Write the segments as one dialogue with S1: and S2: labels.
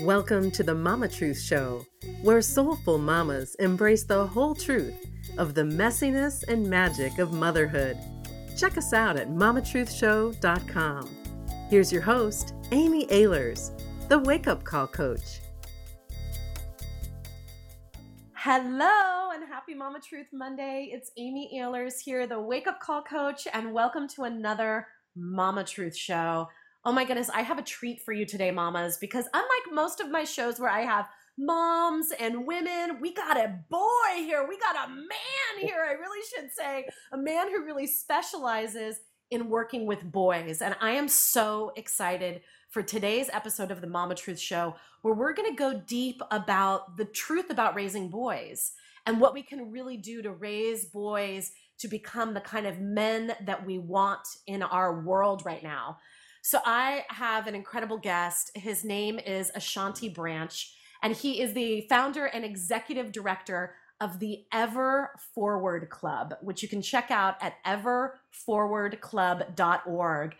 S1: Welcome to the Mama Truth Show, where soulful mamas embrace the whole truth of the messiness and magic of motherhood. Check us out at mamatruthshow.com. Here's your host, Amy Ahlers, the Wake Up Call Coach. Hello and happy Mama Truth Monday. It's Amy Ahlers here, the Wake Up Call Coach, and welcome to another Mama Truth Show. Oh my goodness, I have a treat for you today, mamas, because unlike most of my shows where I have moms and women, we got a boy here. We got a man here, I really should say, a man who really specializes in working with boys. And I am so excited for today's episode of the Mama Truth Show, where we're going to go deep about the truth about raising boys and what we can really do to raise boys to become the kind of men that we want in our world right now. So I have an incredible guest. His name is Ashanti Branch, and he is the founder and executive director of the Ever Forward Club, which you can check out at everforwardclub.org.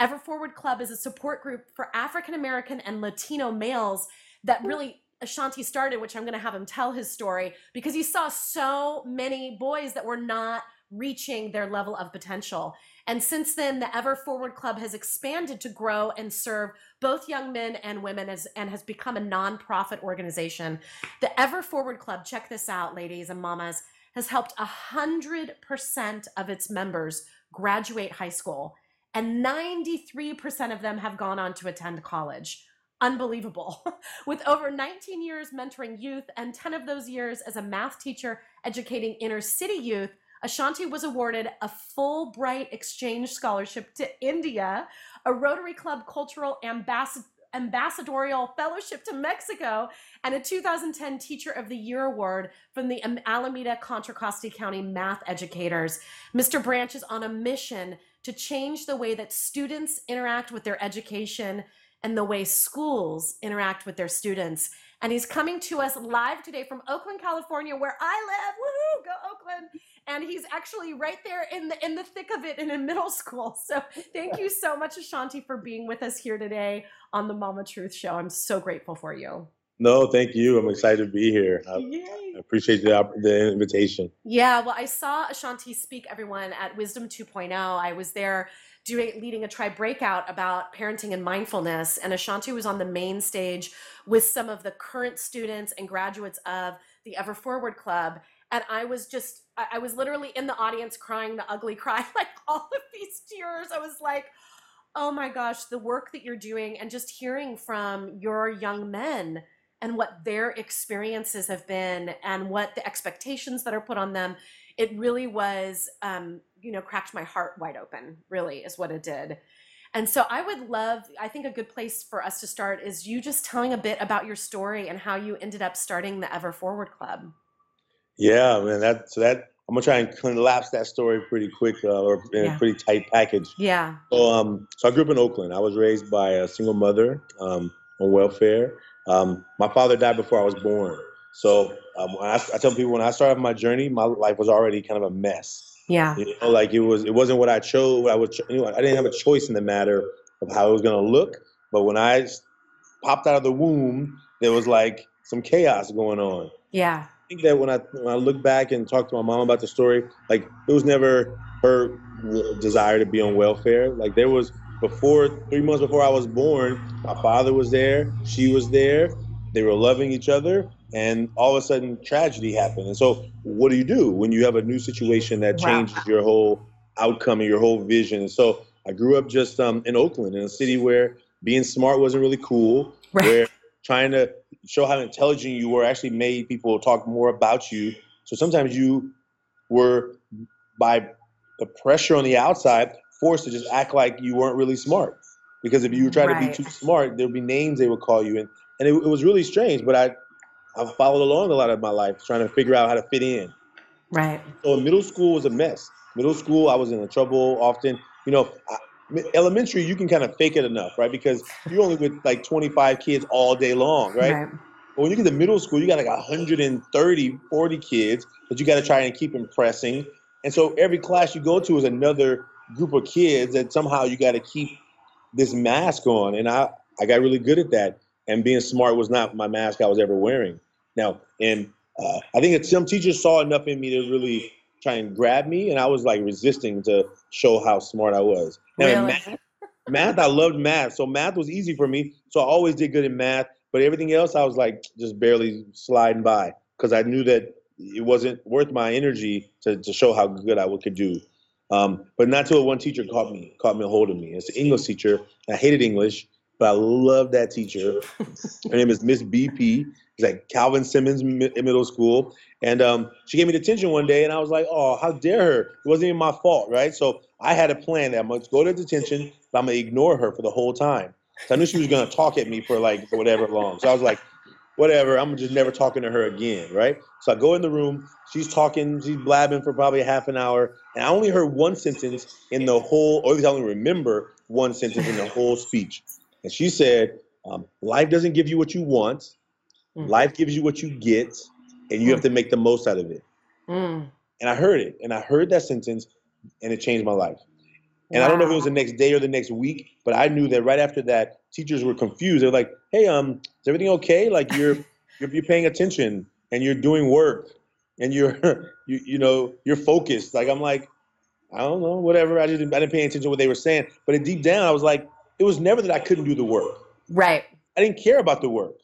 S1: Ever Forward Club is a support group for African American and Latino males that hmm. really Ashanti started, which I'm going to have him tell his story because he saw so many boys that were not reaching their level of potential. And since then, the Ever Forward Club has expanded to grow and serve both young men and women as, and has become a nonprofit organization. The Ever Forward Club, check this out, ladies and mamas, has helped 100% of its members graduate high school, and 93% of them have gone on to attend college. Unbelievable. With over 19 years mentoring youth and 10 of those years as a math teacher educating inner city youth, Ashanti was awarded a Fulbright exchange scholarship to India, a Rotary Club cultural ambassador ambassadorial fellowship to Mexico and a 2010 Teacher of the Year award from the Alameda Contra Costa County math educators. Mr. Branch is on a mission to change the way that students interact with their education and the way schools interact with their students. And he's coming to us live today from Oakland, California, where I live. Woohoo, go Oakland! And he's actually right there in the in the thick of it and in middle school. So thank you so much, Ashanti, for being with us here today on the Mama Truth Show. I'm so grateful for you.
S2: No, thank you. I'm excited to be here. I, I appreciate the, the invitation.
S1: Yeah, well, I saw Ashanti speak, everyone, at Wisdom 2.0. I was there doing leading a tribe breakout about parenting and mindfulness, and Ashanti was on the main stage with some of the current students and graduates of the Ever Forward Club and I was just I, was literally in the audience crying the ugly cry, like all of these tears. I was like, oh my gosh, the work that you're doing and just hearing from your young men and what their experiences have been and what the expectations that are put on them, it really was um, you know, cracked my heart wide open, really, is what it did. And so I would love, I think a good place for us to start is you just telling a bit about your story and how you ended up starting the Ever Forward Club.
S2: Yeah, man. That so that I'm gonna try and collapse that story pretty quick uh, or in yeah. a pretty tight package.
S1: Yeah.
S2: So um, so I grew up in Oakland. I was raised by a single mother um, on welfare. Um, my father died before I was born. So um, I, I, tell people when I started my journey, my life was already kind of a mess.
S1: Yeah.
S2: You know, like it was, it wasn't what I chose. What I would, you know, I didn't have a choice in the matter of how it was to look. But when I popped out of the womb, there was like some chaos going on.
S1: Yeah
S2: think that when I when I look back and talk to my mom about the story, like it was never her desire to be on welfare. Like there was before three months before I was born, my father was there, she was there, they were loving each other, and all of a sudden tragedy happened. And so, what do you do when you have a new situation that changes wow. your whole outcome and your whole vision? And so, I grew up just um, in Oakland, in a city where being smart wasn't really cool, right. where trying to show how intelligent you were actually made people talk more about you. So sometimes you were, by the pressure on the outside, forced to just act like you weren't really smart. Because if you were trying right. to be too smart, there would be names they would call you. And, and it, it was really strange, but I, I followed along a lot of my life trying to figure out how to fit in.
S1: Right.
S2: So middle school was a mess. Middle school, I was in trouble often. You know, I, elementary you can kind of fake it enough right because you're only with like 25 kids all day long right, right. but when you get to middle school you got like 130 40 kids that you got to try and keep impressing and so every class you go to is another group of kids that somehow you got to keep this mask on and i i got really good at that and being smart was not my mask I was ever wearing. Now, and uh, I think some teachers saw enough in me to really try and grab me, and I was like resisting to show how smart I was.
S1: Really?
S2: math, math, I loved math, so math was easy for me. So I always did good in math, but everything else I was like just barely sliding by because I knew that it wasn't worth my energy to, to show how good I could do. Um, but not till one teacher caught me, caught me a hold of me. It's an English teacher. I hated English, but I loved that teacher. Her name is Miss BP. It's like Calvin Simmons Mi- Middle School. And um, she gave me detention one day, and I was like, oh, how dare her? It wasn't even my fault, right? So I had a plan that I'm to go to detention, but I'm going to ignore her for the whole time. So I knew she was going to talk at me for like whatever long. So I was like, whatever, I'm just never talking to her again, right? So I go in the room, she's talking, she's blabbing for probably half an hour, and I only heard one sentence in the whole, or at least I only remember one sentence in the whole speech. And she said, um, life doesn't give you what you want,
S1: Mm.
S2: life gives you what you get, and you have to make the most out of it.
S1: Mm.
S2: And I heard it, and I heard that sentence, and it changed my life. And I don't know if it was the next day or the next week, but I knew that right after that, teachers were confused. They're like, "Hey, um, is everything okay? Like you're you're, you're paying attention and you're doing work and you're you you know you're focused." Like I'm like, I don't know, whatever. I didn't I didn't pay attention to what they were saying, but deep down, I was like, it was never that I couldn't do the work.
S1: Right.
S2: I didn't care about the work.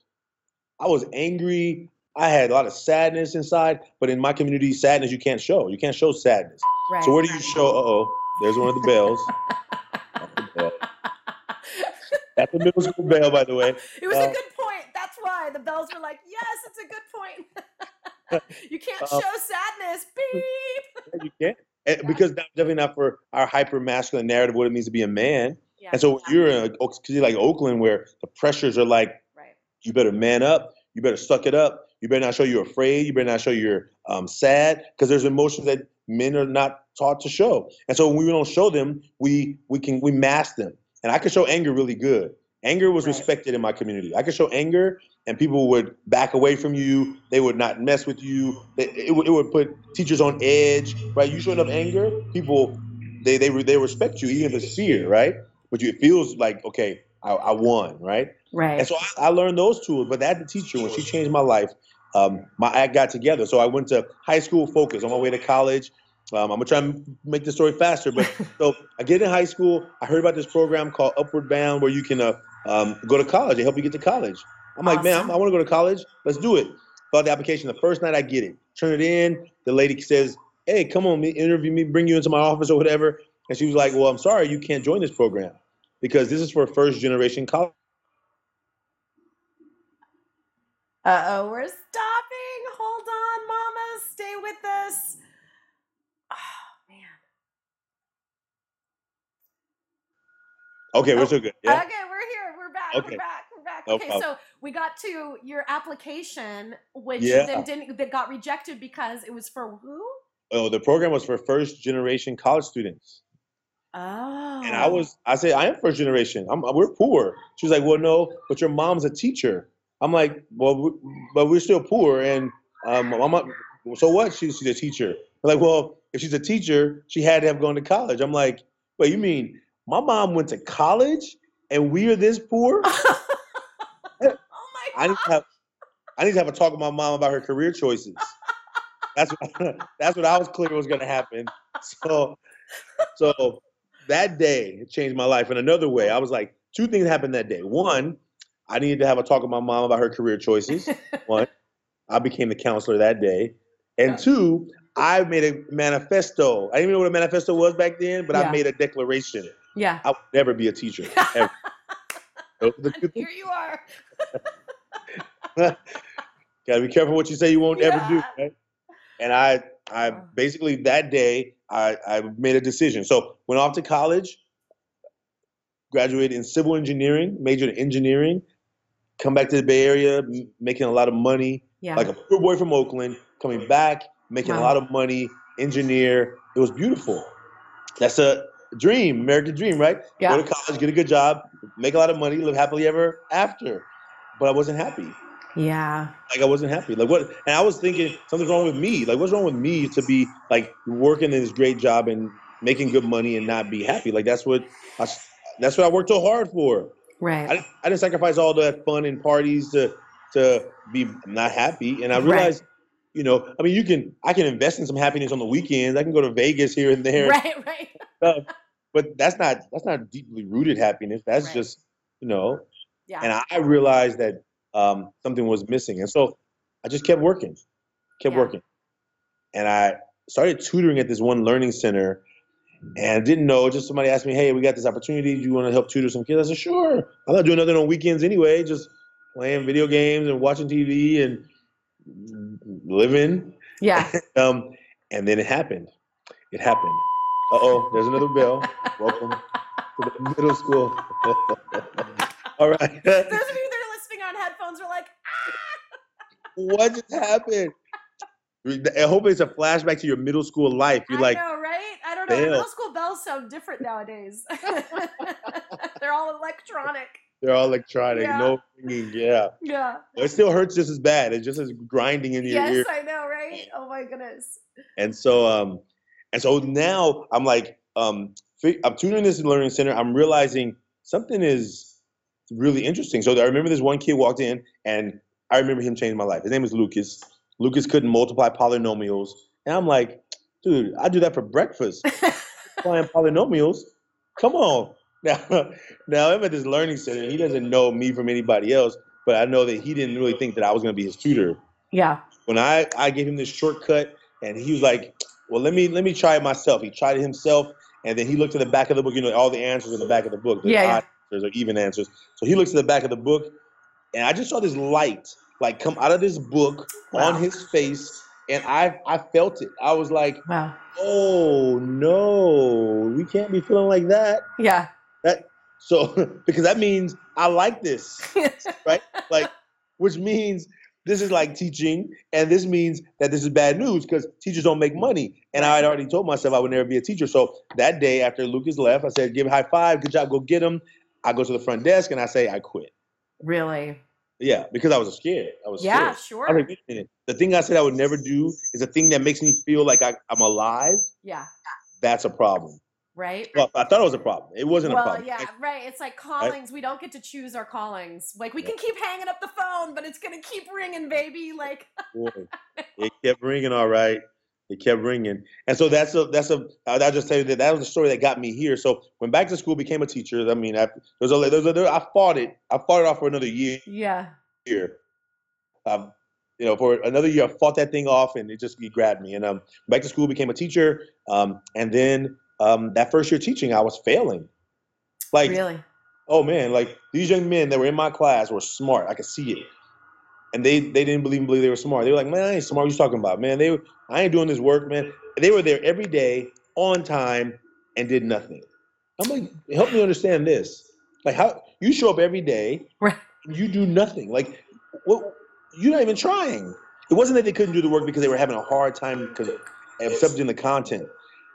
S2: I was angry. I had a lot of sadness inside, but in my community, sadness you can't show. You can't show sadness.
S1: Right.
S2: So where do you show? Uh oh, there's one of the bells. That's bell. Middle school bell, by the way.
S1: It was
S2: Uh,
S1: a good point. That's why the bells were like, yes, it's a good point. you can't
S2: Uh,
S1: show sadness. Beep.
S2: You can't. And Because that's definitely not for our hyper masculine narrative, what it means to be a man.
S1: Yeah.
S2: And so when you're in, because you're like Oakland, where the pressures are like. You better man up, you better suck it up, you better not show you're afraid, you better not show you're um, sad, because there's emotions that men are not taught to show. And so when we don't show them, we we can we mask them. And I could show anger really good. Anger was
S1: Right.
S2: respected in my community. I could show anger, and people would back away from you. They would not mess with you. It, it, would- it would put teachers on edge, right? You show enough anger, people they they they respect you, even if it's fear, right? But you, it feels like okay, I, I won, right?
S1: Right.
S2: And so I, I learned those tools. But that teacher, when she changed my life, um, my act got together. So I went to high school focus on my way to college. Um, I'm gonna try and make the story faster, but so I get in high school. I heard about this program called Upward Bound, where you can uh, um, go to college. They help you get to college. I'm like, man, I want to go to college. Let's do it. Fill the application. The first night I get it, turn it in. The lady says, "Hey, come on, me interview me, bring you into my office or whatever." And she was like, "Well, I'm sorry, you can't join this program because this is for first generation college."
S1: Uh oh, we're stopping. Hold on, mama. Stay with us. Oh, man.
S2: Okay,
S1: Oh,
S2: we're so good. Yeah.
S1: Okay, we're here. We're back.
S2: Okay.
S1: We're back. We're back.
S2: No
S1: okay, so we got to your application, which
S2: Yeah.
S1: then didn't that got rejected because it was for who?
S2: Oh, the program was for first generation college students.
S1: Oh.
S2: And I was, I said, I am first generation. I'm, we're poor. She was like, well, no, but your mom's a teacher. I'm like, well, we, but we're still poor. And um, I'm so what? She, she's a teacher. I'm like, well, if she's a teacher, she had to have gone to college. I'm like, wait, you mean my mom went to college and we are this poor?
S1: oh my
S2: I need to have, I need to have a talk with my mom about her career choices. That's what, that's what I was clear was going to happen. So, so that day changed my life in another way. I was like, two things happened that day. One, I needed to have a talk with my mom about her career choices. One, I became the counselor that day, and two, I made a manifesto. I didn't even know what a manifesto was back then, but
S1: Yeah.
S2: I made a declaration.
S1: Yeah.
S2: I would never be a teacher. Ever. Those are the two things.
S1: Here you are.
S2: Gotta be careful what you say you won't ever do. Right? And I, I basically that day I, I made a decision. So went off to college, graduated in civil engineering, majored in engineering, come back to the Bay Area, m- making a lot of money,
S1: Yeah.
S2: like a poor boy from Oakland, coming back, making a lot of money, engineer. It was beautiful. That's a dream, American dream, right?
S1: yeah.
S2: Go to college, get a good job, make a lot of money, live happily ever after. But I wasn't happy.
S1: Yeah.
S2: Like I wasn't happy. Like what? And I was thinking something's wrong with me. Like what's wrong with me to be like working in this great job and making good money and not be happy? Like that's what I, that's what I worked so hard for.
S1: Right.
S2: I, didn't- I didn't sacrifice all that fun and parties to to be not happy. And I
S1: Right.
S2: realized, you know, I mean, you can I can invest in some happiness on the weekends. I can go to Vegas here and there,
S1: Right, right.
S2: stuff, um, but that's not that's not deeply rooted happiness. That's
S1: Right.
S2: just you know.
S1: Yeah.
S2: And I realized that um, something was missing, and so I just kept working, kept
S1: Yeah.
S2: working, and I started tutoring at this one learning center. And didn't know. Just somebody asked me, "Hey, we got this opportunity. Do you want to help tutor some kids?" I said, "Sure." I'm not doing nothing on weekends anyway. Just playing video games and watching TV and living.
S1: Yeah.
S2: Um, and then it happened. It happened. Uh oh, there's another bell. Welcome to the middle school. All right.
S1: Those of you that are listening on headphones are like,
S2: what just happened? I hope it's a flashback to your middle school life. You're
S1: I
S2: like,
S1: know, right? I don't know. Middle school bells sound different nowadays. They're all electronic.
S2: they're all electronic,
S1: Yeah.
S2: no ringing. Yeah.
S1: Yeah.
S2: It still hurts just as bad. It's just as grinding in your
S1: Yes,
S2: ear.
S1: I know, right? Oh my goodness.
S2: And so, um, and so now I'm like, um, I'm tuning this learning center. I'm realizing something is really interesting. So I remember this one kid walked in, and I remember him changing my life. His name is Lucas. Lucas couldn't multiply polynomials, and I'm like, dude, I do that for breakfast. Multiplying polynomials. Come on. Now, now I'm at this learning center. He doesn't know me from anybody else, but I know that he didn't really think that I was going to be his tutor
S1: yeah.
S2: when I, I gave him this shortcut and he was like, well, let me let me try it myself. He tried it himself and then he looked at the back of the book. You know, all the answers in the back of the book. There's
S1: Yeah, yeah.
S2: odd answers or even answers. So he looks at the back of the book and I just saw this light like come out of this book
S1: Wow.
S2: on his face and I I felt it. I was like,
S1: Wow.
S2: oh no, we can't be feeling like that.
S1: Yeah.
S2: That so because that means I like this right? Like, which means this is like teaching, and this means that this is bad news because teachers don't make money. And I had already told myself I would never be a teacher. So that day after Lucas left, I said, "Give a high five, good job, go get him." I go to the front desk and I say, "I quit."
S1: Really?
S2: Yeah, because I was scared. I was
S1: Yeah,
S2: scared. I
S1: sure.
S2: was like, "Wait a. The thing I said I would never do is the thing that makes me feel like I, I'm alive.
S1: Yeah.
S2: That's a problem.
S1: Right?
S2: Well, I thought it was a problem. It wasn't a problem.
S1: well, yeah, right. It's like callings. We don't get to choose our callings. Like we can keep hanging up the phone, but it's gonna keep ringing, baby. Like
S2: Boy, it kept ringing, all right. It kept ringing, and so that's a that's a. I'll I'll just tell you that that was the story that got me here. So when back to school became a teacher, I mean, I, there's a there's a there, I fought it. I fought it off for another year.
S1: yeah.
S2: Um, you know, for another year, I fought that thing off, and it just it grabbed me. And um, back to school became a teacher, um, and then um, that first year teaching, I was failing. Like
S1: really?
S2: oh man, like these young men that were in my class were smart. I could see it. And they they didn't believe believe they were smart. They were like, man, I ain't smart. What you talking about, man? They were, I ain't doing this work, man. They were there every day on time and did nothing. I'm like, help me understand this. Like how you show up every day,
S1: Right.
S2: you do nothing. Like what you're not even trying. It wasn't that they couldn't do the work because they were having a hard time accepting the content.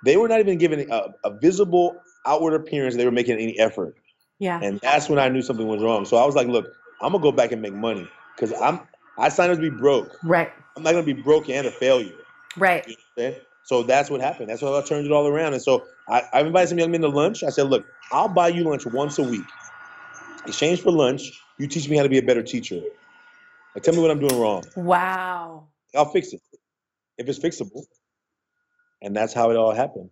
S2: They were not even given a, a visible outward appearance they were making any effort.
S1: Yeah.
S2: And that's when I knew something was wrong. So I was like, look, I'm gonna go back and make money because I'm I signed up to be broke.
S1: Right.
S2: I'm not gonna be broke and a failure.
S1: Right.
S2: You understand? So that's what happened. That's how I turned it all around. And so I, I invited some young men to lunch. I said, look, I'll buy you lunch once a week. Exchange for lunch, you teach me how to be a better teacher. Like, tell me what I'm doing wrong.
S1: Wow.
S2: I'll fix it if it's fixable. And that's how it all happened.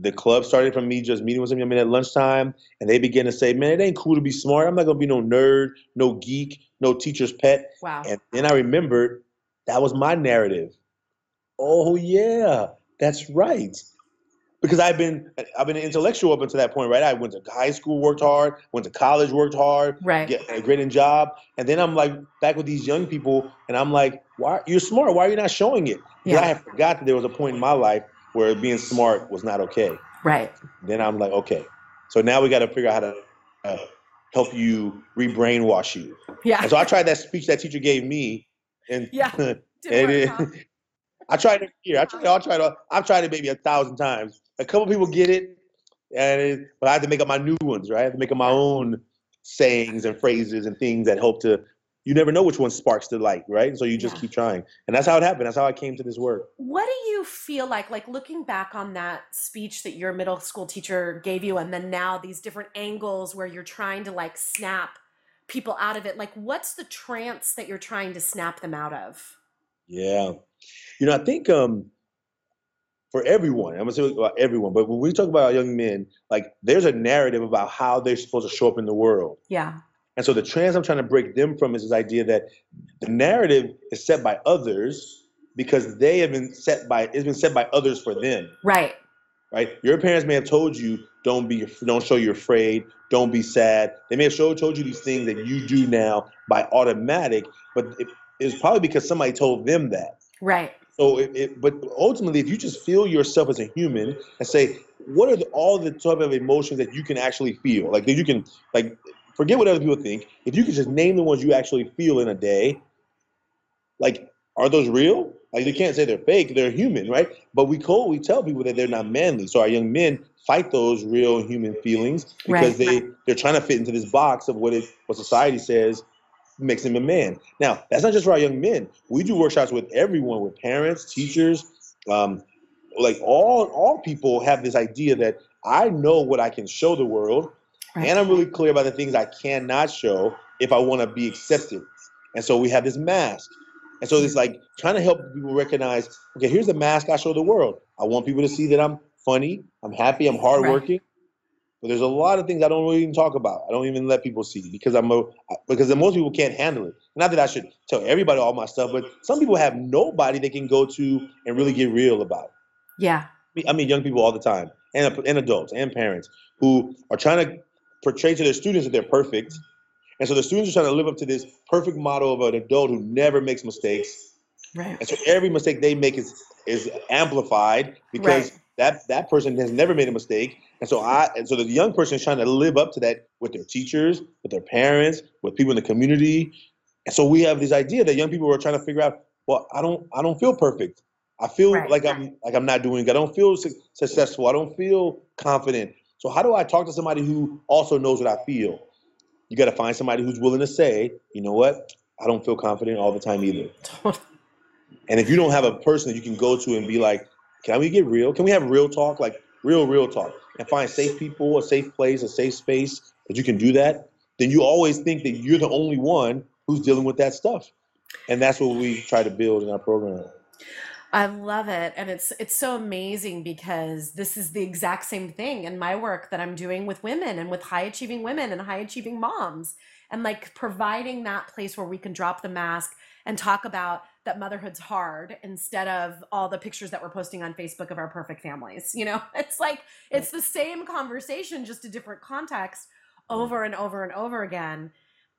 S2: The club started from me just meeting with some young men at lunchtime, and they began to say, "Man, it ain't cool to be smart. I'm not gonna be no nerd, no geek, no teacher's pet."
S1: Wow.
S2: And then I remembered that was my narrative. Oh yeah, that's right. Because I've been I've been an intellectual up until that point, right? I went to high school, worked hard, went to college, worked hard,
S1: Right.
S2: get a great job, and then I'm like back with these young people, and I'm like, "Why you're smart? Why are you not showing it?" Because I
S1: Yeah.
S2: had forgot that there was a point in my life where being smart was not okay.
S1: Right.
S2: Then I'm like, okay, so now we got to figure out how to uh, help you re-brainwash you.
S1: Yeah.
S2: And so I tried that speech that teacher gave me, and
S1: Yeah.
S2: and it-
S1: huh?
S2: I tried it here. I tried. I tried. it- I've tried it maybe a thousand times. A couple people get it, and it, but I have to make up my new ones. Right? I have to make up my own sayings and phrases and things that help to, you never know which one sparks the light, right? So you just
S1: Yeah.
S2: keep trying, and that's how it happened. That's how I came to this work.
S1: What do you feel like, like looking back on that speech that your middle school teacher gave you, and then now these different angles where you're trying to like snap people out of it? Like, what's the trance that you're trying to snap them out of?
S2: Yeah, you know, I think um, for everyone, I'm gonna say about everyone, but when we talk about young men, like there's a narrative about how they're supposed to show up in the world.
S1: Yeah.
S2: And so the trans I'm trying to break them from is this idea that the narrative is set by others because they have been set by it's been set by others for them,
S1: Right.
S2: right? Your parents may have told you don't be don't show you're afraid, don't be sad. They may have showed told you these things that you do now by automatic, but it, it's probably because somebody told them that.
S1: Right.
S2: So, it, it, but ultimately, if you just feel yourself as a human and say, what are the, all the type of emotions that you can actually feel? Like that you can, like, forget what other people think. If you could just name the ones you actually feel in a day, like, are those real? Like, you can't say they're fake; they're human, right? But we call, we tell people that they're not manly. So our young men fight those real human feelings because
S1: Right.
S2: they they're trying to fit into this box of what it what society says makes him a man. Now, that's not just for our young men. We do workshops with everyone, with parents, teachers, um, like all all people have this idea that I know what I can show the world,
S1: Right.
S2: and I'm really clear about the things I cannot show if I want to be accepted. And so we have this mask. And so it's like trying to help people recognize, okay, here's the mask I show the world. I want people to see that I'm funny, I'm happy, I'm hardworking. But there's a lot of things I don't really even talk about. I don't even let people see because I'm a because most people can't handle it. Not that I should tell everybody all my stuff, but some people have nobody they can go to and really get real about.
S1: Yeah.
S2: I mean- I mean, young people all the time, and and adults and parents who are trying to portray to their students that they're perfect, and so the students are trying to live up to this perfect model of an adult who never makes mistakes,
S1: Right.
S2: and so every mistake they make is is amplified because
S1: Right.
S2: that that person has never made a mistake, and so I and so the young person is trying to live up to that with their teachers, with their parents, with people in the community, and so we have this idea that young people are trying to figure out, well, I don't I don't feel perfect. I feel
S1: Right.
S2: like I'm like I'm not doing. I don't feel su- successful. I don't feel confident. So how do I talk to somebody who also knows what I feel? You got to find somebody who's willing to say, you know what, I don't feel confident all the time either. And if you don't have a person that you can go to and be like, can we get real? Can we have real talk? Like real, real talk and find safe people, a safe place, a safe space that you can do that. Then you always think that you're the only one who's dealing with that stuff. And that's what we try to build in our program.
S1: I love it. And it's it's so amazing because this is the exact same thing in my work that I'm doing with women and with high achieving women and high achieving moms. And like providing that place where we can drop the mask and talk about that motherhood's hard instead of all the pictures that we're posting on Facebook of our perfect families. You know, it's like it's the same conversation, just a different context over and over and over again.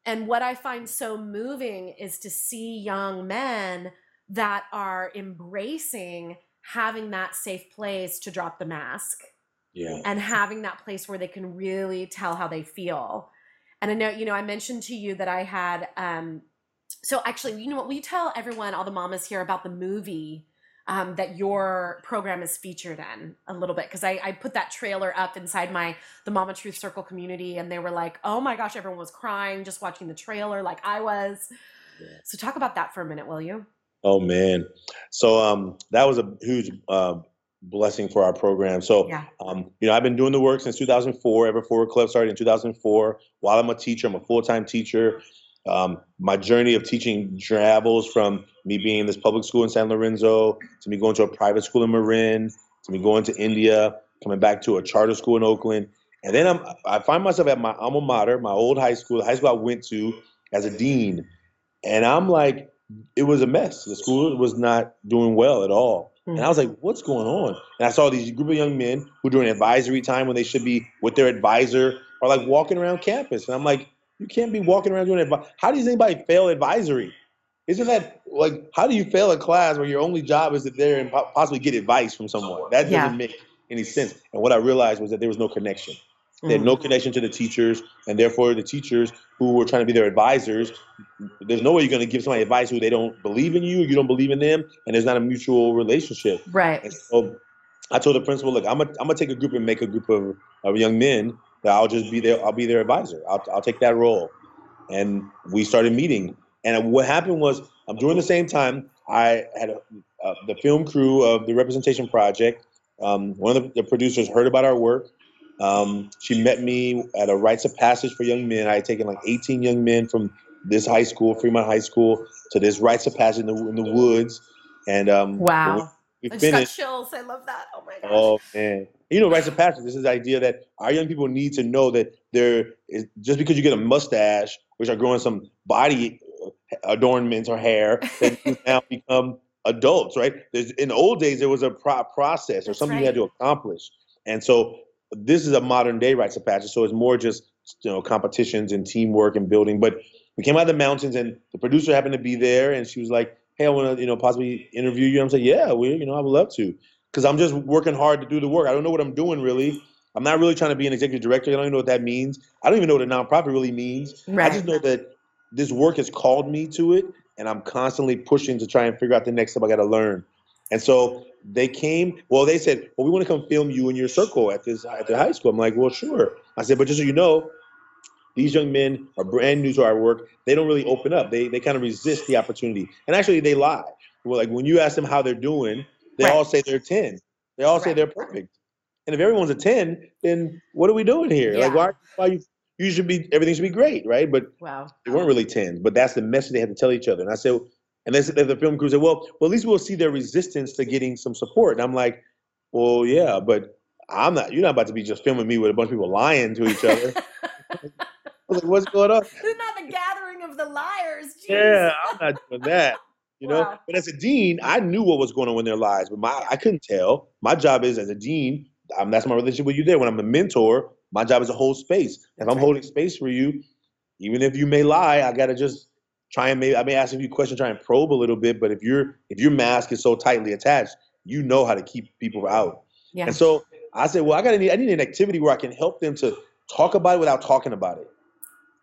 S1: And what I find so moving is to see young men that are embracing having that safe place to drop the mask
S2: Yeah.
S1: and having that place where they can really tell how they feel. And I know, you know, I mentioned to you that I had um so actually, you know what, we tell everyone, all the mamas here about the movie um, that your program is featured in a little bit because I, I put that trailer up inside my the Mama Truth Circle community and they were like, oh my gosh, everyone was crying just watching the trailer like I was.
S2: Yeah.
S1: So talk about that for a minute, will you?
S2: Oh man. So um, that was a huge uh, blessing for our program. So
S1: Yeah.
S2: um, you know, I've been doing the work since 2004. Ever Forward Club started in 2004. While I'm a teacher, I'm a full-time teacher. Um, my journey of teaching travels from me being in this public school in San Lorenzo to me going to a private school in Marin to me going to India, coming back to a charter school in Oakland, and then I'm I find myself at my alma mater, my old high school, the high school I went to as a dean, and I'm like, it was a mess. The school was not doing well at all. And I was like, mm-hmm. what's going on? And I saw these group of young men who during advisory time when they should be with their advisor are like walking around campus. And I'm like, you can't be walking around doing advice. How does anybody fail advisory? Isn't that like, how do you fail a class where your only job is to there and po- possibly get advice from someone? That doesn't
S1: Yeah.
S2: make any sense. And what I realized was that there was no connection. They had no connection to the teachers, and therefore the teachers who were trying to be their advisors, there's no way you're going to give somebody advice who they don't believe in you, you don't believe in them, and there's not a mutual relationship.
S1: Right.
S2: And so I told the principal, look, I'm gonna I'm gonna take a group and make a group of, of young men that I'll just be there. I'll be their advisor. I'll I'll take that role. And we started meeting And what happened was, um, during the same time, I had a, uh, the film crew of the Representation Project. Um, one of the, the, producers heard about our work. Um, she met me at a rites of passage for young men. I had taken like 18 young men from this high school, Fremont High School, to this rites of passage in the, in the woods. And um,
S1: wow, we, we I finished. chills. I love that. Oh my gosh.
S2: Oh man, you know, rites of passage. This is the idea that our young people need to know that there is just because you get a mustache, which are growing some body adornments or hair, that you now become adults, right? There's, in the old days, there was a pro- process or something right. you had to accomplish, and so this is a modern day rites of passage. So it's more just you know competitions and teamwork and building. But we came out of the mountains, and the producer happened to be there, and she was like, "Hey, I want to you know possibly interview you." I'm saying, "Yeah, we you know I would love to," because I'm just working hard to do the work. I don't know what I'm doing really. I'm not really trying to be an executive director. I don't even know what that means. I don't even know what a nonprofit really means. Right. I just know that this work has called me to it, and I'm constantly pushing to try and figure out the next step I got to learn. And so they came. Well, they said, "Well, we want to come film you and your circle at this at the high school." I'm like, "Well, sure." I said, "But just so you know, these young men are brand new to our work. They don't really open up. They they kind of resist the opportunity, and actually, they lie. Well, like when you ask them how they're doing, they right. all say they're ten. They all right. say they're perfect. And if everyone's a ten, then what are we doing here? Yeah. Like, why why you you should be everything should be great, right? But
S1: wow,
S2: they weren't really tens. But that's the message they had to tell each other. And I said, and said the film crew said, well, well, at least we'll see their resistance to getting some support. And I'm like, well, yeah, but I'm not. You're not about to be just filming me with a bunch of people lying to each other. I was like, what's going on?
S1: This is not the gathering of the liars. Jeez.
S2: Yeah, I'm not doing that. You know, wow. but as a dean, I knew what was going on in their lives, but my I couldn't tell. My job is as a dean. Um, that's my relationship with you there. When I'm a mentor, my job is to hold space. If I'm holding space for you, even if you may lie, I gotta just try and maybe I may ask a few questions, try and probe a little bit. But if your if your mask is so tightly attached, you know how to keep people out. Yeah. And so I said, well, I gotta need I need an activity where I can help them to talk about it without talking about it.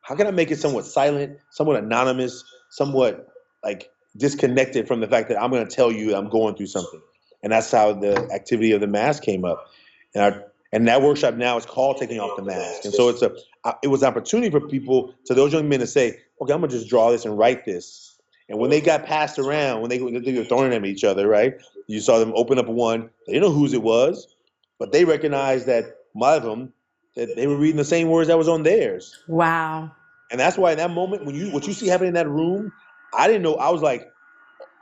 S2: How can I make it somewhat silent, somewhat anonymous, somewhat like disconnected from the fact that I'm gonna tell you I'm going through something. And that's how the activity of the mask came up. And our and that workshop now is called taking off the mask. And so it's a uh, it was an opportunity for people to those young men to say, okay, I'm gonna just draw this and write this. And when they got passed around, when they, they were throwing them at each other, right? You saw them open up one. They didn't know whose it was, but they recognized that one of them that they were reading the same words that was on theirs.
S1: Wow.
S2: And that's why in that moment, when you what you see happening in that room, I didn't know. I was like,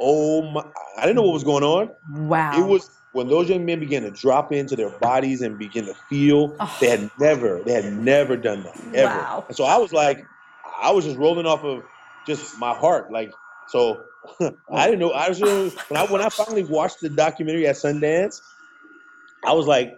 S2: oh my! I didn't know what was going on.
S1: Wow.
S2: It was when those young men began to drop into their bodies and begin to feel, oh. they had never, they had never done that ever. Wow. And so I was like, I was just rolling off of just my heart, like so. I didn't know. I was when I when I finally watched the documentary at Sundance, I was like,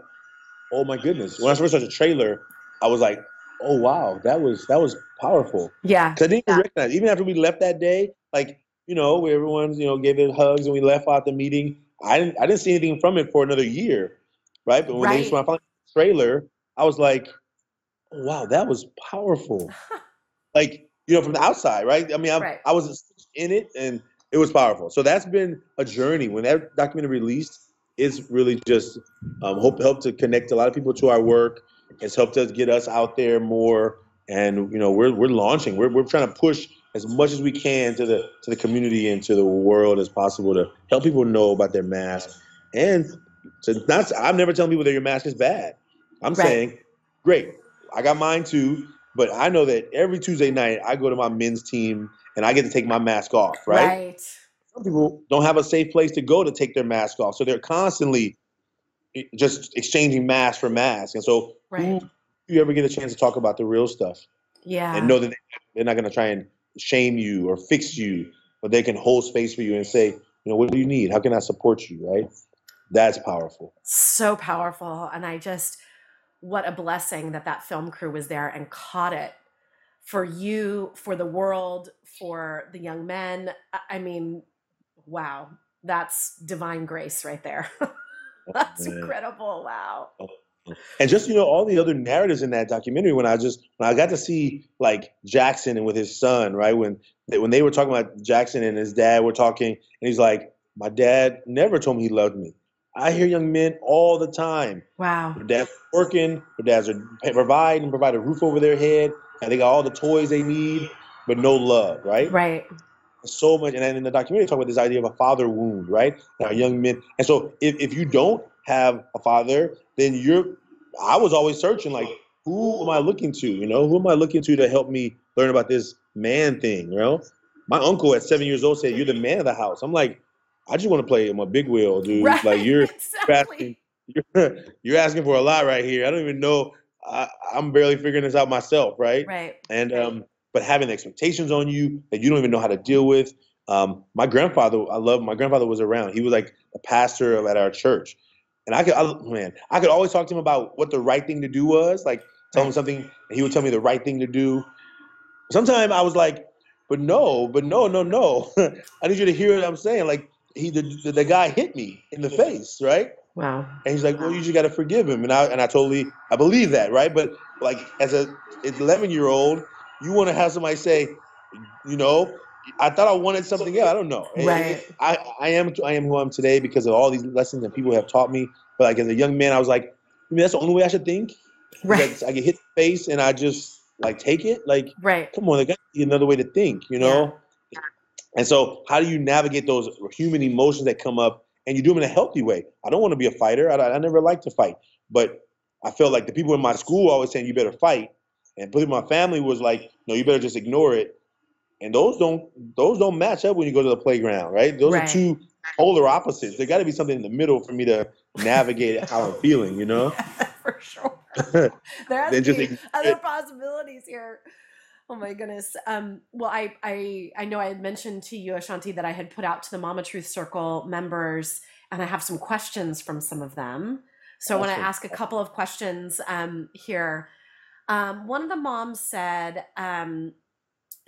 S2: oh my goodness. When I first saw the trailer, I was like, oh wow, that was that was powerful.
S1: Yeah.
S2: Because I didn't
S1: yeah.
S2: recognize. Even after we left that day, like you know, where everyone you know gave it hugs and we left out the meeting I didn't I didn't see anything from it for another year, right? But when right. they when I found the trailer, I was like, wow, that was powerful. like you know, from the outside, right? I mean, I, right. I was in it, and it was powerful. So that's been a journey. When that documentary released, it's really just um, hope helped to connect a lot of people to our work. It's helped us get us out there more, and you know, we're we're launching. We're we're trying to push as much as we can to the to the community and to the world as possible to help people know about their mask. And to not I'm never telling people that your mask is bad. I'm right. saying, great, I got mine too, but I know that every Tuesday night I go to my men's team and I get to take my mask off, right?
S1: Right.
S2: Some people don't have a safe place to go to take their mask off. So they're constantly just exchanging mask for mask. And so right. you ever get a chance to talk about the real stuff?
S1: Yeah.
S2: And know that they're not going to try and shame you or fix you, but they can hold space for you and say, you know, what do you need? How can I support you? Right? That's powerful.
S1: So powerful. And I just, what a blessing that that film crew was there and caught it for you, for the world, for the young men. I mean, wow, that's divine grace right there. that's oh, incredible. Wow. Oh,
S2: and just you know all the other narratives in that documentary when i just when i got to see like jackson and with his son right when when they were talking about jackson and his dad were talking and he's like my dad never told me he loved me. I hear young men all the time.
S1: Wow.
S2: Their dad's working their dads are providing provide a roof over their head and they got all the toys they need but no love right?
S1: Right.
S2: So much, and then in the documentary, talk about this idea of a father wound, right? Now, young men, and so if, if you don't have a father, then you're. I was always searching, like, who am I looking to? You know, who am I looking to to help me learn about this man thing? You know, my uncle at seven years old said, "You're the man of the house." I'm like, I just want to play my big wheel, dude.
S1: Right,
S2: Like you're
S1: exactly.
S2: asking, you're, you're asking for a lot right here. I don't even know. I, I'm barely figuring this out myself, right?
S1: Right.
S2: And um, but having expectations on you that you don't even know how to deal with. Um, my grandfather, I love. My grandfather was around. He was like a pastor at our church, and I could, I, man, I could always talk to him about what the right thing to do was. Like tell him something, and he would tell me the right thing to do. Sometimes I was like, but no, but no, no, no. I need you to hear what I'm saying. Like he, the, the, the guy hit me in the face, right?
S1: Wow.
S2: And he's like, well, you just got to forgive him. And I and I totally I believe that, right? But like as a 11 year old, you want to have somebody say, you know, I thought I wanted something else. I don't know.
S1: Right.
S2: I I am I am who I am today because of all these lessons that people have taught me. But like as a young man, I was like, I mean, that's the only way I should think.
S1: Right.
S2: Like, I get hit in the face and I just like take it. Like,
S1: Right.
S2: come on, there got to be another way to think, you know? Yeah. And so, how do you navigate those human emotions that come up and you do them in a healthy way? I don't want to be a fighter. I, I never liked to fight. But I felt like the people in my school always saying, you better fight. And people in my family was like, no, you better just ignore it. And those don't those don't match up when you go to the playground, right? Those
S1: Right.
S2: are two polar opposites. There got to be something in the middle for me to navigate how I'm feeling, you know?
S1: For sure. there has to be other
S2: it.
S1: possibilities here. Oh my goodness. Um, well, I, I I know I had mentioned to you, Ashanti, that I had put out to the Mama Truth Circle members, and I have some questions from some of them. So I want to ask a couple of questions um, here. Um, one of the moms said um,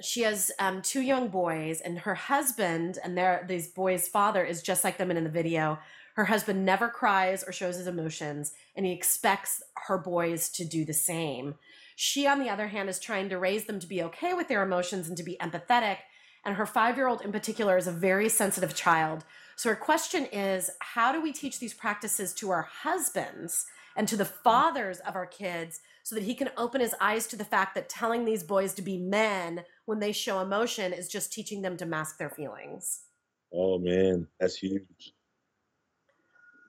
S1: she has um, two young boys, and her husband and their these boys' father is just like them in the video. Her husband never cries or shows his emotions, and he expects her boys to do the same. She, on the other hand, is trying to raise them to be okay with their emotions and to be empathetic. And her five year old in particular is a very sensitive child. So her question is how do we teach these practices to our husbands and to the fathers of our kids so that he can open his eyes to the fact that telling these boys to be men when they show emotion is just teaching them to mask their feelings?
S2: Oh man, that's huge.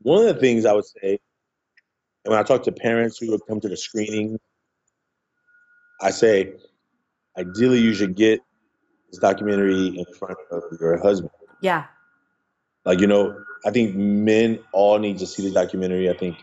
S2: One of the things I would say, and when I talk to parents who would come to the screening, I say, ideally you should get this documentary in front of your husband.
S1: Yeah.
S2: Like, you know, I think men all need to see this documentary. I think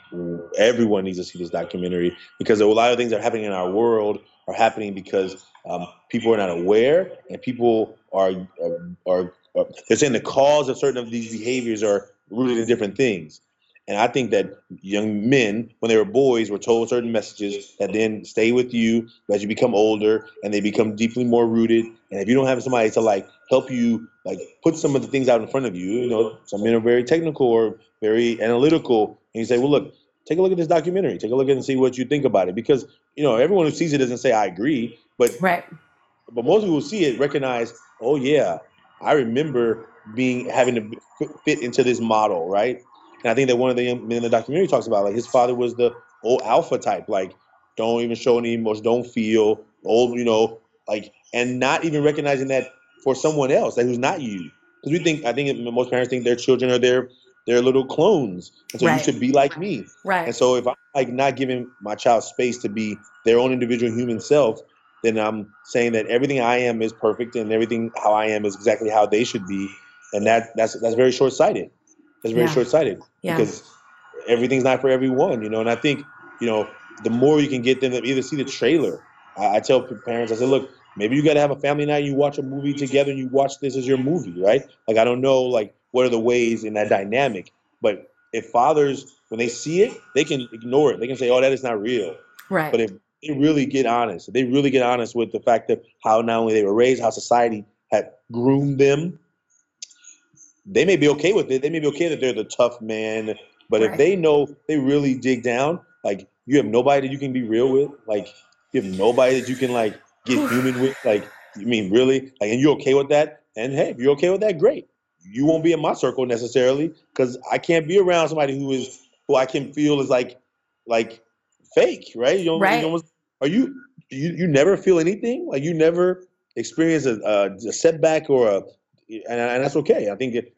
S2: everyone needs to see this documentary because a lot of things that are happening in our world are happening because um, people are not aware and people are, are, are, are, they're saying the cause of certain of these behaviors are rooted in different things. And I think that young men, when they were boys, were told certain messages that then stay with you as you become older and they become deeply more rooted. And if you don't have somebody to like help you, like put some of the things out in front of you, you know, some men are very technical or very analytical, and you say, well, look, take a look at this documentary, take a look at it and see what you think about it, because you know everyone who sees it doesn't say I agree, but
S1: Right.
S2: but most people who see it recognize, oh yeah, I remember being having to fit- fit into this model, right? And I think that one of the men in the documentary talks about like his father was the old alpha type, like don't even show any emotion, don't feel old, you know, like and not even recognizing that for someone else, that who's not you. Because we think, I think most parents think their children are their their little clones, and so
S1: Right.
S2: you should be like me.
S1: Right.
S2: And so if I'm like not giving my child space to be their own individual human self, then I'm saying that everything I am is perfect and everything how I am is exactly how they should be. And that that's that's very short sighted. That's very
S1: Yeah.
S2: short sighted
S1: Yeah.
S2: because everything's not for everyone, you know. And I think, you know, the more you can get them to either see the trailer. I, I tell parents, I said, look, maybe you got to have a family night. You watch a movie together, and you watch this as your movie, right? Like I don't know, like what are the ways in that dynamic, but if fathers when they see it, they can ignore it. They can say, "Oh, that is not real."
S1: right.
S2: But if they really get honest, they really get honest with the fact that how not only they were raised, how society had groomed them, they may be okay with it. They may be okay that they're the tough man. But
S1: Right.
S2: if they know they really dig down, like you have nobody that you can be real with, like you have nobody that you can like get human with, like you mean really, like, and you're okay with that. And hey, if you're okay with that, great. You won't be in my circle necessarily because I can't be around somebody who is who I can feel is like like fake, right? You don't,
S1: Right.
S2: you are you you you never feel anything? Like you never experience a, a, a setback or a and, and that's okay. I think it,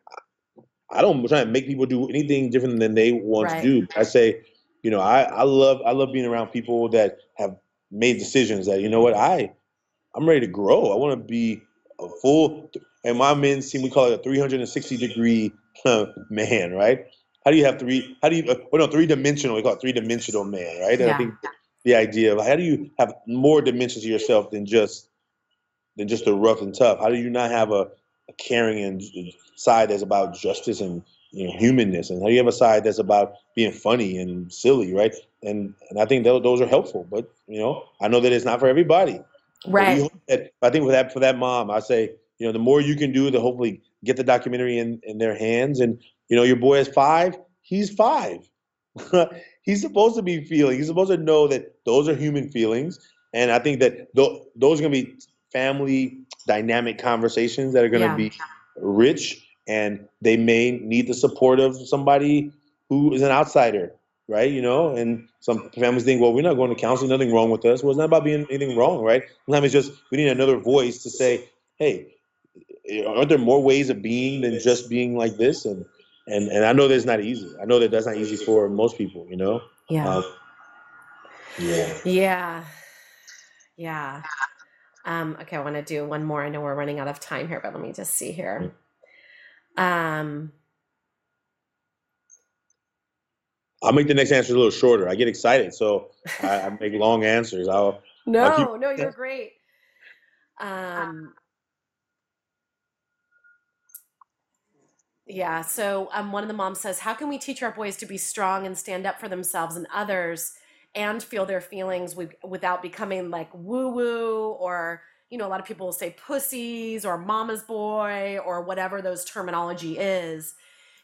S2: I don't try to make people do anything different than they want
S1: Right.
S2: to do. I say, you know, I, I love I love being around people that have made decisions that you know what I I'm ready to grow. I want to be a full and my men's team we call it a 360 degree man, right? How do you have three? How do you? Uh, well, no, three dimensional. We call it three dimensional man, right?
S1: Yeah.
S2: I think the idea of how do you have more dimensions to yourself than just than just the rough and tough? How do you not have a caring and side that's about justice and you know humanness, and how you have a side that's about being funny and silly, right? And and I think those those are helpful. But you know, I know that it's not for everybody.
S1: Right.
S2: that- I think for that for that mom, I say, you know, the more you can do to hopefully get the documentary in in their hands. And you know, your boy is five. He's five. he's supposed to be feeling. He's supposed to know that those are human feelings. And I think that th- those are going to be family dynamic conversations that are going to
S1: Yeah.
S2: be rich, and they may need the support of somebody who is an outsider, right? You know, and some families think, well, we're not going to counseling, nothing wrong with us. Well, it's not about being anything wrong, right? Sometimes it's just we need another voice to say, hey, aren't there more ways of being than just being like this? And and and I know that's not easy. I know that that's not easy for most people, you know.
S1: Yeah.
S2: Um, yeah.
S1: Yeah. Yeah. Um, okay, I want to do one more. I know we're running out of time here, but let me just see here. Um,
S2: I'll make the next answer a little shorter. I get excited, so I, I make long answers. I'll
S1: no,
S2: keep-
S1: no, you're great. Um, yeah, so um, one of the moms says, How can we teach our boys to be strong and stand up for themselves and others and feel their feelings with, without becoming like woo woo or, you know, a lot of people will say pussies or mama's boy or whatever those terminology is.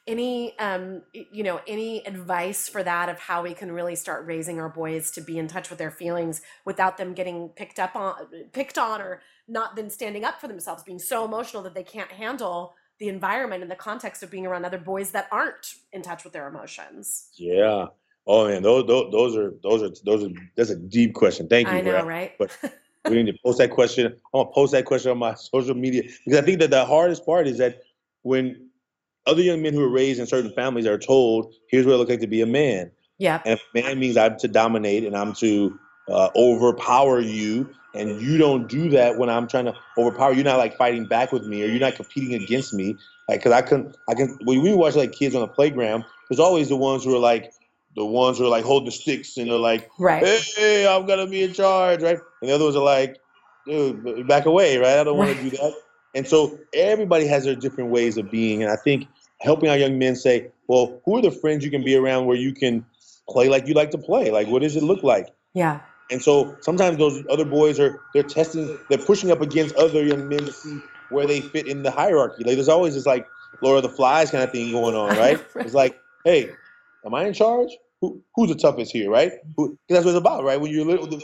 S1: Any, um, you know, any advice for that of how we can really start raising our boys to be in touch with their feelings without them getting picked up on, picked on, or not then standing up for themselves, being so emotional that they can't handle the environment and the context of being around other boys that aren't in touch with their emotions.
S2: yeah. Oh man, those, those those are those are those are that's a deep question. Thank you.
S1: I know,
S2: that.
S1: right?
S2: but- we need to post that question. I'm gonna post that question on my social media because I think that the hardest part is that when other young men who are raised in certain families are told, "Here's what it looks like to be a man,"
S1: Yeah.
S2: and if man means I'm to dominate and I'm to uh, overpower you, and you don't do that when I'm trying to overpower. You. You're not like fighting back with me, or you're not competing against me. Like, cause I can, I can. When we watch like kids on the playground, there's always the ones who are like the ones who are like holding the sticks and they're like
S1: Right.
S2: hey, I'm gonna be in charge, right? And the other ones are like, dude, back away, right? I don't want
S1: Right.
S2: to do that. And so everybody has their different ways of being, and I think helping our young men say, well, who are the friends you can be around where you can play like you like to play? Like, what does it look like?
S1: Yeah.
S2: And so sometimes those other boys are they're testing, they're pushing up against other young men to see where they fit in the hierarchy. Like there's always this like Lord of the Flies kind of thing going on? Right. It's like, hey, am I in charge? Who, who's the toughest here, right? Who, that's what it's about, right? When you're little,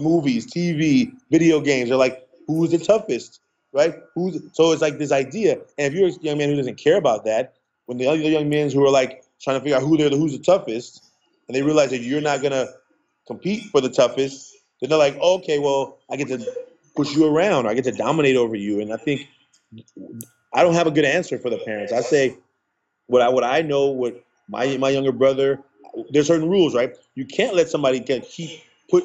S2: movies, TV, video games, they're like, who's the toughest, right? Who's so it's like this idea. And if you're a young man who doesn't care about that, when the other young men who are like trying to figure out who they're the who's the toughest, and they realize that you're not gonna compete for the toughest, then they're like, okay, well, I get to push you around, or I get to dominate over you. And I think I don't have a good answer for the parents. I say what I what I know, what my my younger brother. There's certain rules, right? You can't let somebody get, keep put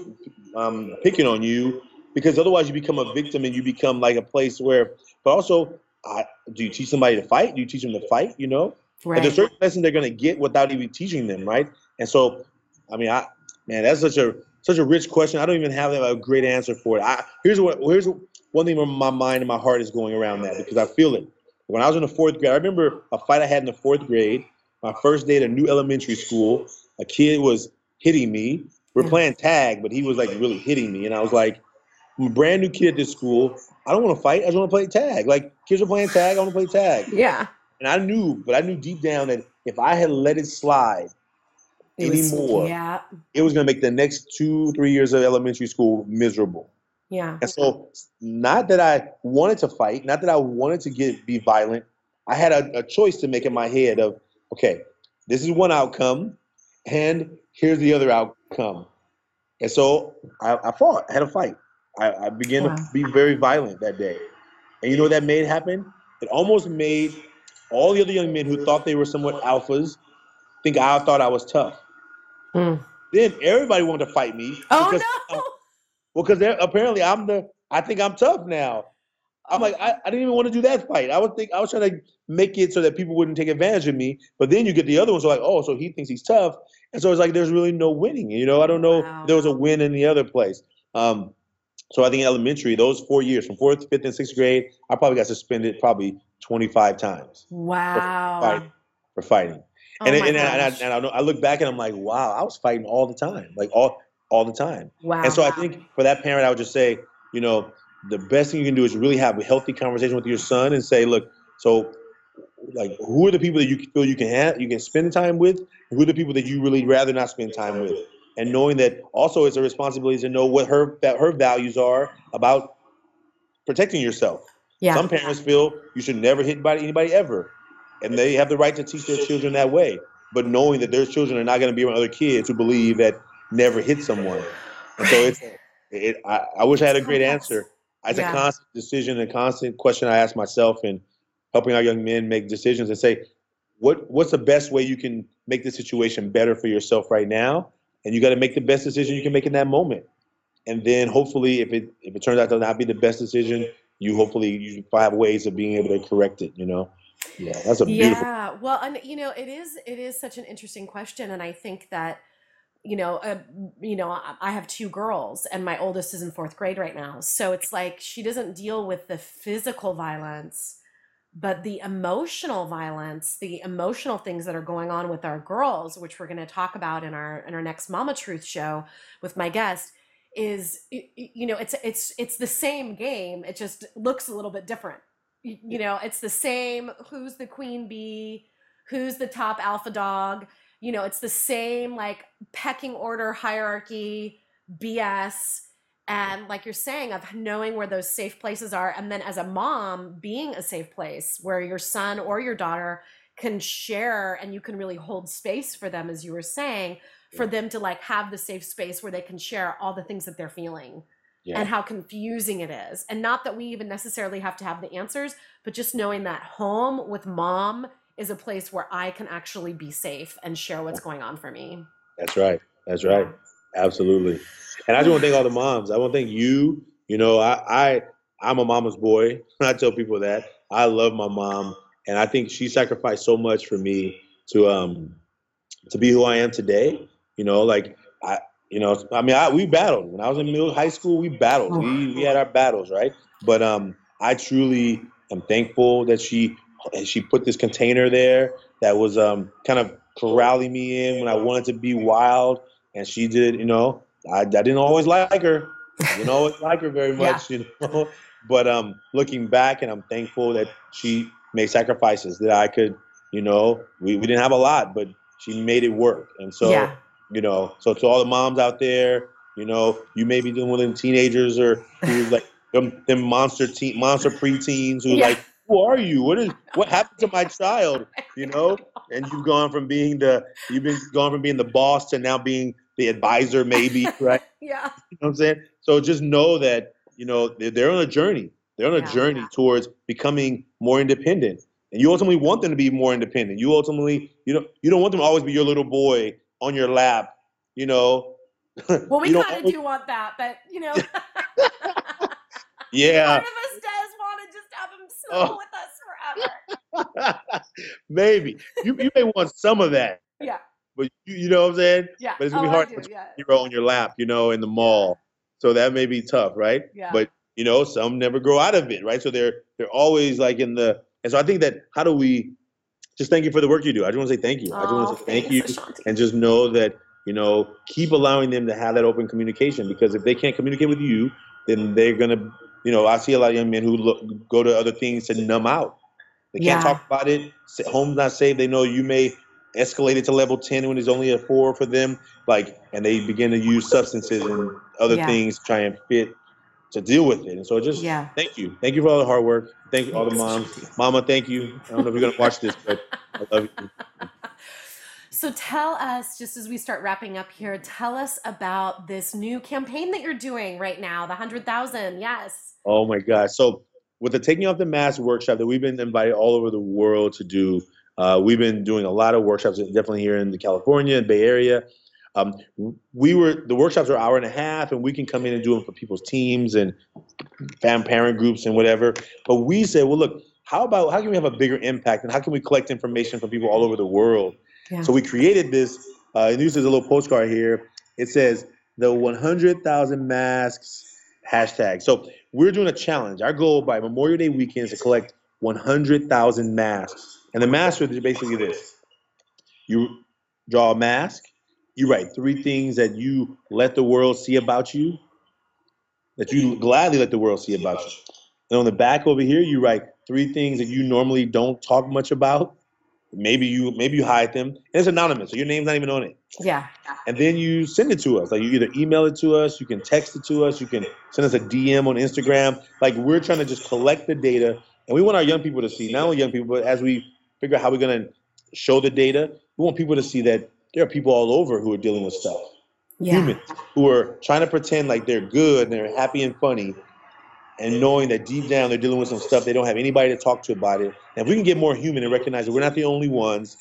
S2: um, picking on you because otherwise you become a victim and you become like a place where. But also, I, do you teach somebody to fight? Do you teach them to fight? You know, and there's certain lessons they're gonna get without even teaching them, right? And so, I mean, I man, that's such a such a rich question. I don't even have a great answer for it. I, here's what here's one thing where my mind and my heart is going around that because I feel it. When I was in the fourth grade, I remember a fight I had in the fourth grade. My first day at a new elementary school, a kid was hitting me. We're
S1: hmm.
S2: playing tag, but he was like really hitting me, and I was like, I'm a brand new kid at this school. I don't want to fight. I just want to play tag. Like kids are playing tag. I want to play tag.
S1: yeah.
S2: And I knew, but I knew deep down that if I had let it slide
S1: It was-
S2: anymore,
S1: Yeah.
S2: it was going to make the next two, three years of elementary school miserable.
S1: Yeah.
S2: And so, not that I wanted to fight, not that I wanted to get be violent. I had a, a choice to make in my head of, okay, this is one outcome, and here's the other outcome. And so I, I fought. I had a fight. I, I began
S1: Wow.
S2: to be very violent that day. And you know what that made happen? it almost made all the other young men who thought they were somewhat alphas think I thought I was tough.
S1: Mm.
S2: Then everybody wanted to fight me.
S1: Oh
S2: because,
S1: no!
S2: Well, because apparently I'm the. I think I'm tough now. I'm like, I, I didn't even want to do that fight. I was think I was trying to make it so that people wouldn't take advantage of me. But then you get the other ones are like, oh, so he thinks he's tough, and so it's like there's really no winning. You know, I don't know
S1: Wow.
S2: if there was a win in the other place. Um, so I think elementary, those four years from fourth, fifth, and sixth grade, I probably got suspended probably 25 times
S1: Wow.
S2: fight. for fighting.
S1: Oh
S2: and and, and, I, and I, know- I look back and I'm like, wow, I was fighting all the time, like all all the time.
S1: wow.
S2: And so I think for that parent, I would just say, you know, the best thing you can do is really have a healthy conversation with your son and say, look, so like who are the people that you feel you can have you can spend time with? Who are the people that you really rather not spend time with? And knowing that also it's a responsibility to know what her that her values are about protecting yourself.
S1: yeah.
S2: Some parents feel you should never hit by anybody ever, and they have the right to teach their children that way. But knowing that their children are not going to be around other kids who believe that never hit someone, and so it's it. I, I wish I had a great answer. It's
S1: Yeah.
S2: a constant decision, a constant question I ask myself, and helping our young men make decisions and say, what what's the best way you can make the situation better for yourself right now, and you got to make the best decision you can make in that moment. And then hopefully, if it if it turns out to not be the best decision, you hopefully you find ways of being able to correct it. You know, yeah, that's a beautiful.
S1: Yeah, well, and you know, it is it is such an interesting question, and I think that you know, uh, you know, I, have two girls, and my oldest is in fourth grade right now, so it's like she doesn't deal with the physical violence, but the emotional violence, the emotional things that are going on with our girls, which we're going to talk about in our in our next Mama Truth show with my guest, is you know, it's it's it's the same game, it just looks a little bit different. You know it's the same who's the queen bee? Who's the top alpha dog you know it's the same like pecking order hierarchy bs and like you're saying of knowing where those safe places are and then as a mom being a safe place where your son or your daughter can share and you can really hold space for them as you were saying for them to like have the safe space where they can share all the things that they're feeling
S2: Yeah.
S1: and how confusing it is. And not that we even necessarily have to have the answers, but just knowing that home with mom is a place where I can actually be safe and share what's going on for me.
S2: That's right. That's right. Absolutely. And I just want to thank all the moms. I want to thank you. You know, I, I I'm a mama's boy. I tell people that. I love my mom, and I think she sacrificed so much for me to um to be who I am today. You know, like I you know, I mean, I, we battled when I was in middle high school. We battled. We we had our battles, right? But um, I truly am thankful that she she put this container there that was um kind of corralling me in when I wanted to be wild, and she did. You know, I, I didn't always like her. I didn't always like her very
S1: Yeah.
S2: much, you know. But um, looking back, and I'm thankful that she made sacrifices that I could, you know, we, we didn't have a lot, but she made it work. And so,
S1: yeah.
S2: you know, so to all the moms out there, you know, you may be dealing with them teenagers or who like them, them monster teen, monster preteens who
S1: Yeah.
S2: like, who are you? What is what happened to my child? You know, and you've gone from being the you've been gone from being the boss to now being the advisor, maybe, right?
S1: Yeah.
S2: You know what I'm saying? So just know that, you know, they're, they're on a journey. They're on a
S1: Yeah.
S2: journey towards becoming more independent. And you ultimately want them to be more independent. You ultimately, you don't, you don't want them to always be your little boy on your lap, you know.
S1: Well, we kind of
S2: always-
S1: do want that, but you know,
S2: Yeah,
S1: part of us does want to just have him snuggle
S2: Oh.
S1: with us forever.
S2: maybe. You, you may want some of that,
S1: Yeah.
S2: but you, you know what I'm saying?
S1: Yeah.
S2: But it's gonna
S1: oh,
S2: be hard
S1: I
S2: to
S1: do,
S2: put
S1: yeah.
S2: On your lap, you know, in the mall. So that may be tough, right?
S1: Yeah.
S2: but you know some never grow out of it right so they're they're always like in the and so i think that how do we just thank you for the work you do i just want to say thank you i just want
S1: Oh,
S2: to say thank you and just know that you know keep allowing them to have that open communication because if they can't communicate with you then they're gonna you know i see a lot of young men who look, go to other things to numb out. They can't
S1: Yeah.
S2: talk about it. Home's not safe. They know you may escalate it to level 10 when it's only a four for them like and they begin to use substances and other
S1: Yeah.
S2: things to try and fit to deal with it. And so just
S1: Yeah.
S2: thank you. Thank you for all the hard work. Thank you all the moms. Mama thank you. I don't know if you're gonna watch this but i love you
S1: So tell us, just as we start wrapping up here, tell us about this new campaign that you're doing right now, the hundred thousand. Yes.
S2: Oh my God. So with the taking off the mask workshop that we've been invited all over the world to do, uh, we've been doing a lot of workshops, definitely here in the California and Bay Area. Um, we were the workshops are hour and a half, and we can come in and do them for people's teams and fam parent groups and whatever. But we said, well, look, how about how can we have a bigger impact, and how can we collect information from people all over the world? So we created this. Uh, and this is a little postcard here. It says the 100,000 masks hashtag. So we're doing a challenge. Our goal by Memorial Day weekend is to collect 100,000 masks. And the masks are basically this. You draw a mask, you write three things that you let the world see about you, that you gladly let the world see about you. And on the back over here, you write three things that you normally don't talk much about. Maybe you maybe you hide them. And it's anonymous, so your name's not even on it.
S1: Yeah.
S2: And then you send it to us. Like you either email it to us, you can text it to us, you can send us a DM on Instagram. Like we're trying to just collect the data, and we want our young people to see not only young people, but as we figure out how we're going to show the data, we want people to see that there are people all over who are dealing with stuff. Yeah. Humans who are trying to pretend like they're good and they're happy and funny, and knowing that deep down they're dealing with some stuff they don't have anybody to talk to about it. And if we can get more human and recognize that we're not the only ones,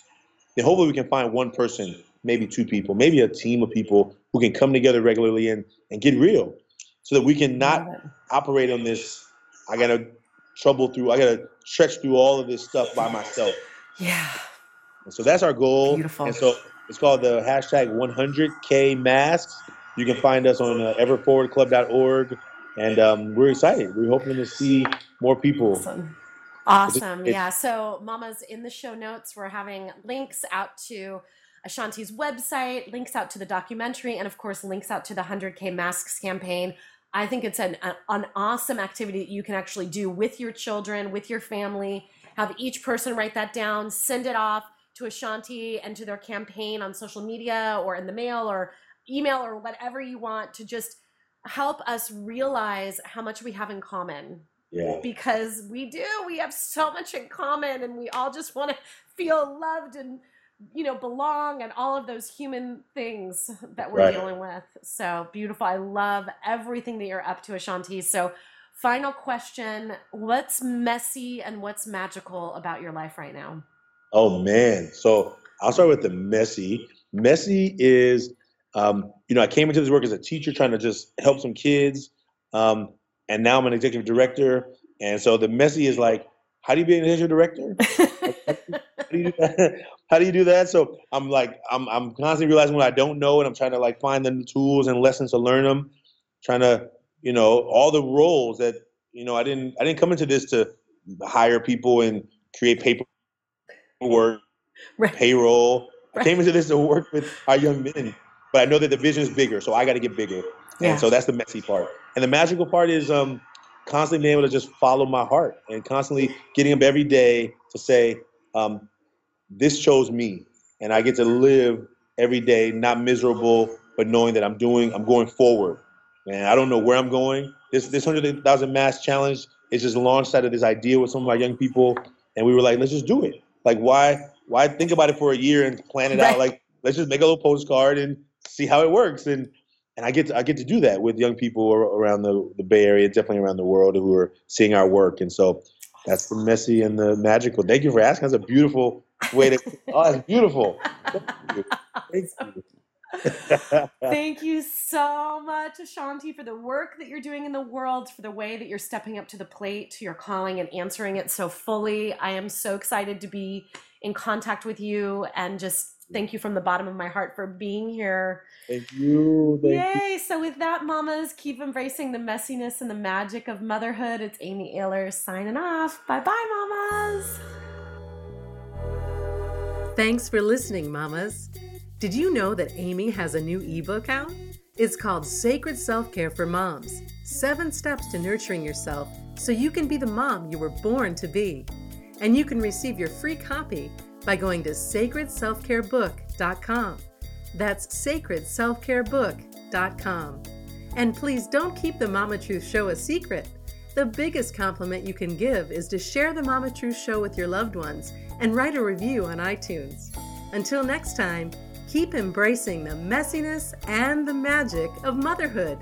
S2: then hopefully we can find one person, maybe two people, maybe a team of people who can come together regularly and, and get real so that we can not operate on this. I got to trouble through, I got to stretch through all of this stuff by myself.
S1: Yeah.
S2: And so that's our goal.
S1: Beautiful.
S2: And so it's called the hashtag 100K masks. You can find us on uh, everforwardclub.org. And um, we're excited. We're hoping to see more people.
S1: Awesome. Awesome. yeah. So, mamas, in the show notes, we're having links out to Ashanti's website, links out to the documentary, and of course, links out to the 100K Masks campaign. I think it's an, an awesome activity that you can actually do with your children, with your family. Have each person write that down, send it off to Ashanti and to their campaign on social media or in the mail or email or whatever you want to just help us realize how much we have in common.
S2: Yeah.
S1: Because we do, we have so much in common and we all just want to feel loved and you know belong and all of those human things that we're right. dealing with. So beautiful. I love everything that you're up to Ashanti. So final question, what's messy and what's magical about your life right now?
S2: Oh man. So I'll start with the messy. Messy is, um, you know, I came into this work as a teacher trying to just help some kids. Um, and now I'm an executive director. And so the messy is like, how do you be an executive director? how, do you do that? how do you do that? So I'm like, I'm, I'm constantly realizing what I don't know, and I'm trying to like find the tools and lessons to learn them. Trying to, you know, all the roles that, you know, I didn't, I didn't come into this to hire people and create paperwork, right. payroll. Right. I came into this to work with our young men, but I know that the vision is bigger, so I got to get bigger. Yeah. And so that's the messy part. And the magical part is um, constantly being able to just follow my heart and constantly getting up every day to say, um, this chose me. And I get to live every day, not miserable, but knowing that I'm doing, I'm going forward. And I don't know where I'm going. This this hundred thousand mask challenge is just launched out of this idea with some of our young people, and we were like, let's just do it. Like why why think about it for a year and plan it right. out? Like let's just make a little postcard and see how it works. And and I get to, I get to do that with young people around the, the Bay Area, definitely around the world who are seeing our work. And so that's the messy and the magical. Thank you for asking. That's a beautiful way to. oh, that's beautiful. Thank you.
S1: Thank you so much, Ashanti, for the work that you're doing in the world, for the way that you're stepping up to the plate, to your calling, and answering it so fully. I am so excited to be in contact with you and just thank you from the bottom of my heart for being here.
S2: Thank you. Thank
S1: Yay.
S2: You.
S1: So, with that, mamas, keep embracing the messiness and the magic of motherhood. It's Amy Ahlers signing off. Bye bye, mamas. Thanks for listening, mamas. Did you know that Amy has a new ebook out? It's called Sacred Self Care for Moms Seven Steps to Nurturing Yourself so you can be the mom you were born to be. And you can receive your free copy by going to sacredselfcarebook.com. That's sacredselfcarebook.com. And please don't keep the Mama Truth Show a secret. The biggest compliment you can give is to share the Mama Truth Show with your loved ones and write a review on iTunes. Until next time, Keep embracing the messiness and the magic of motherhood.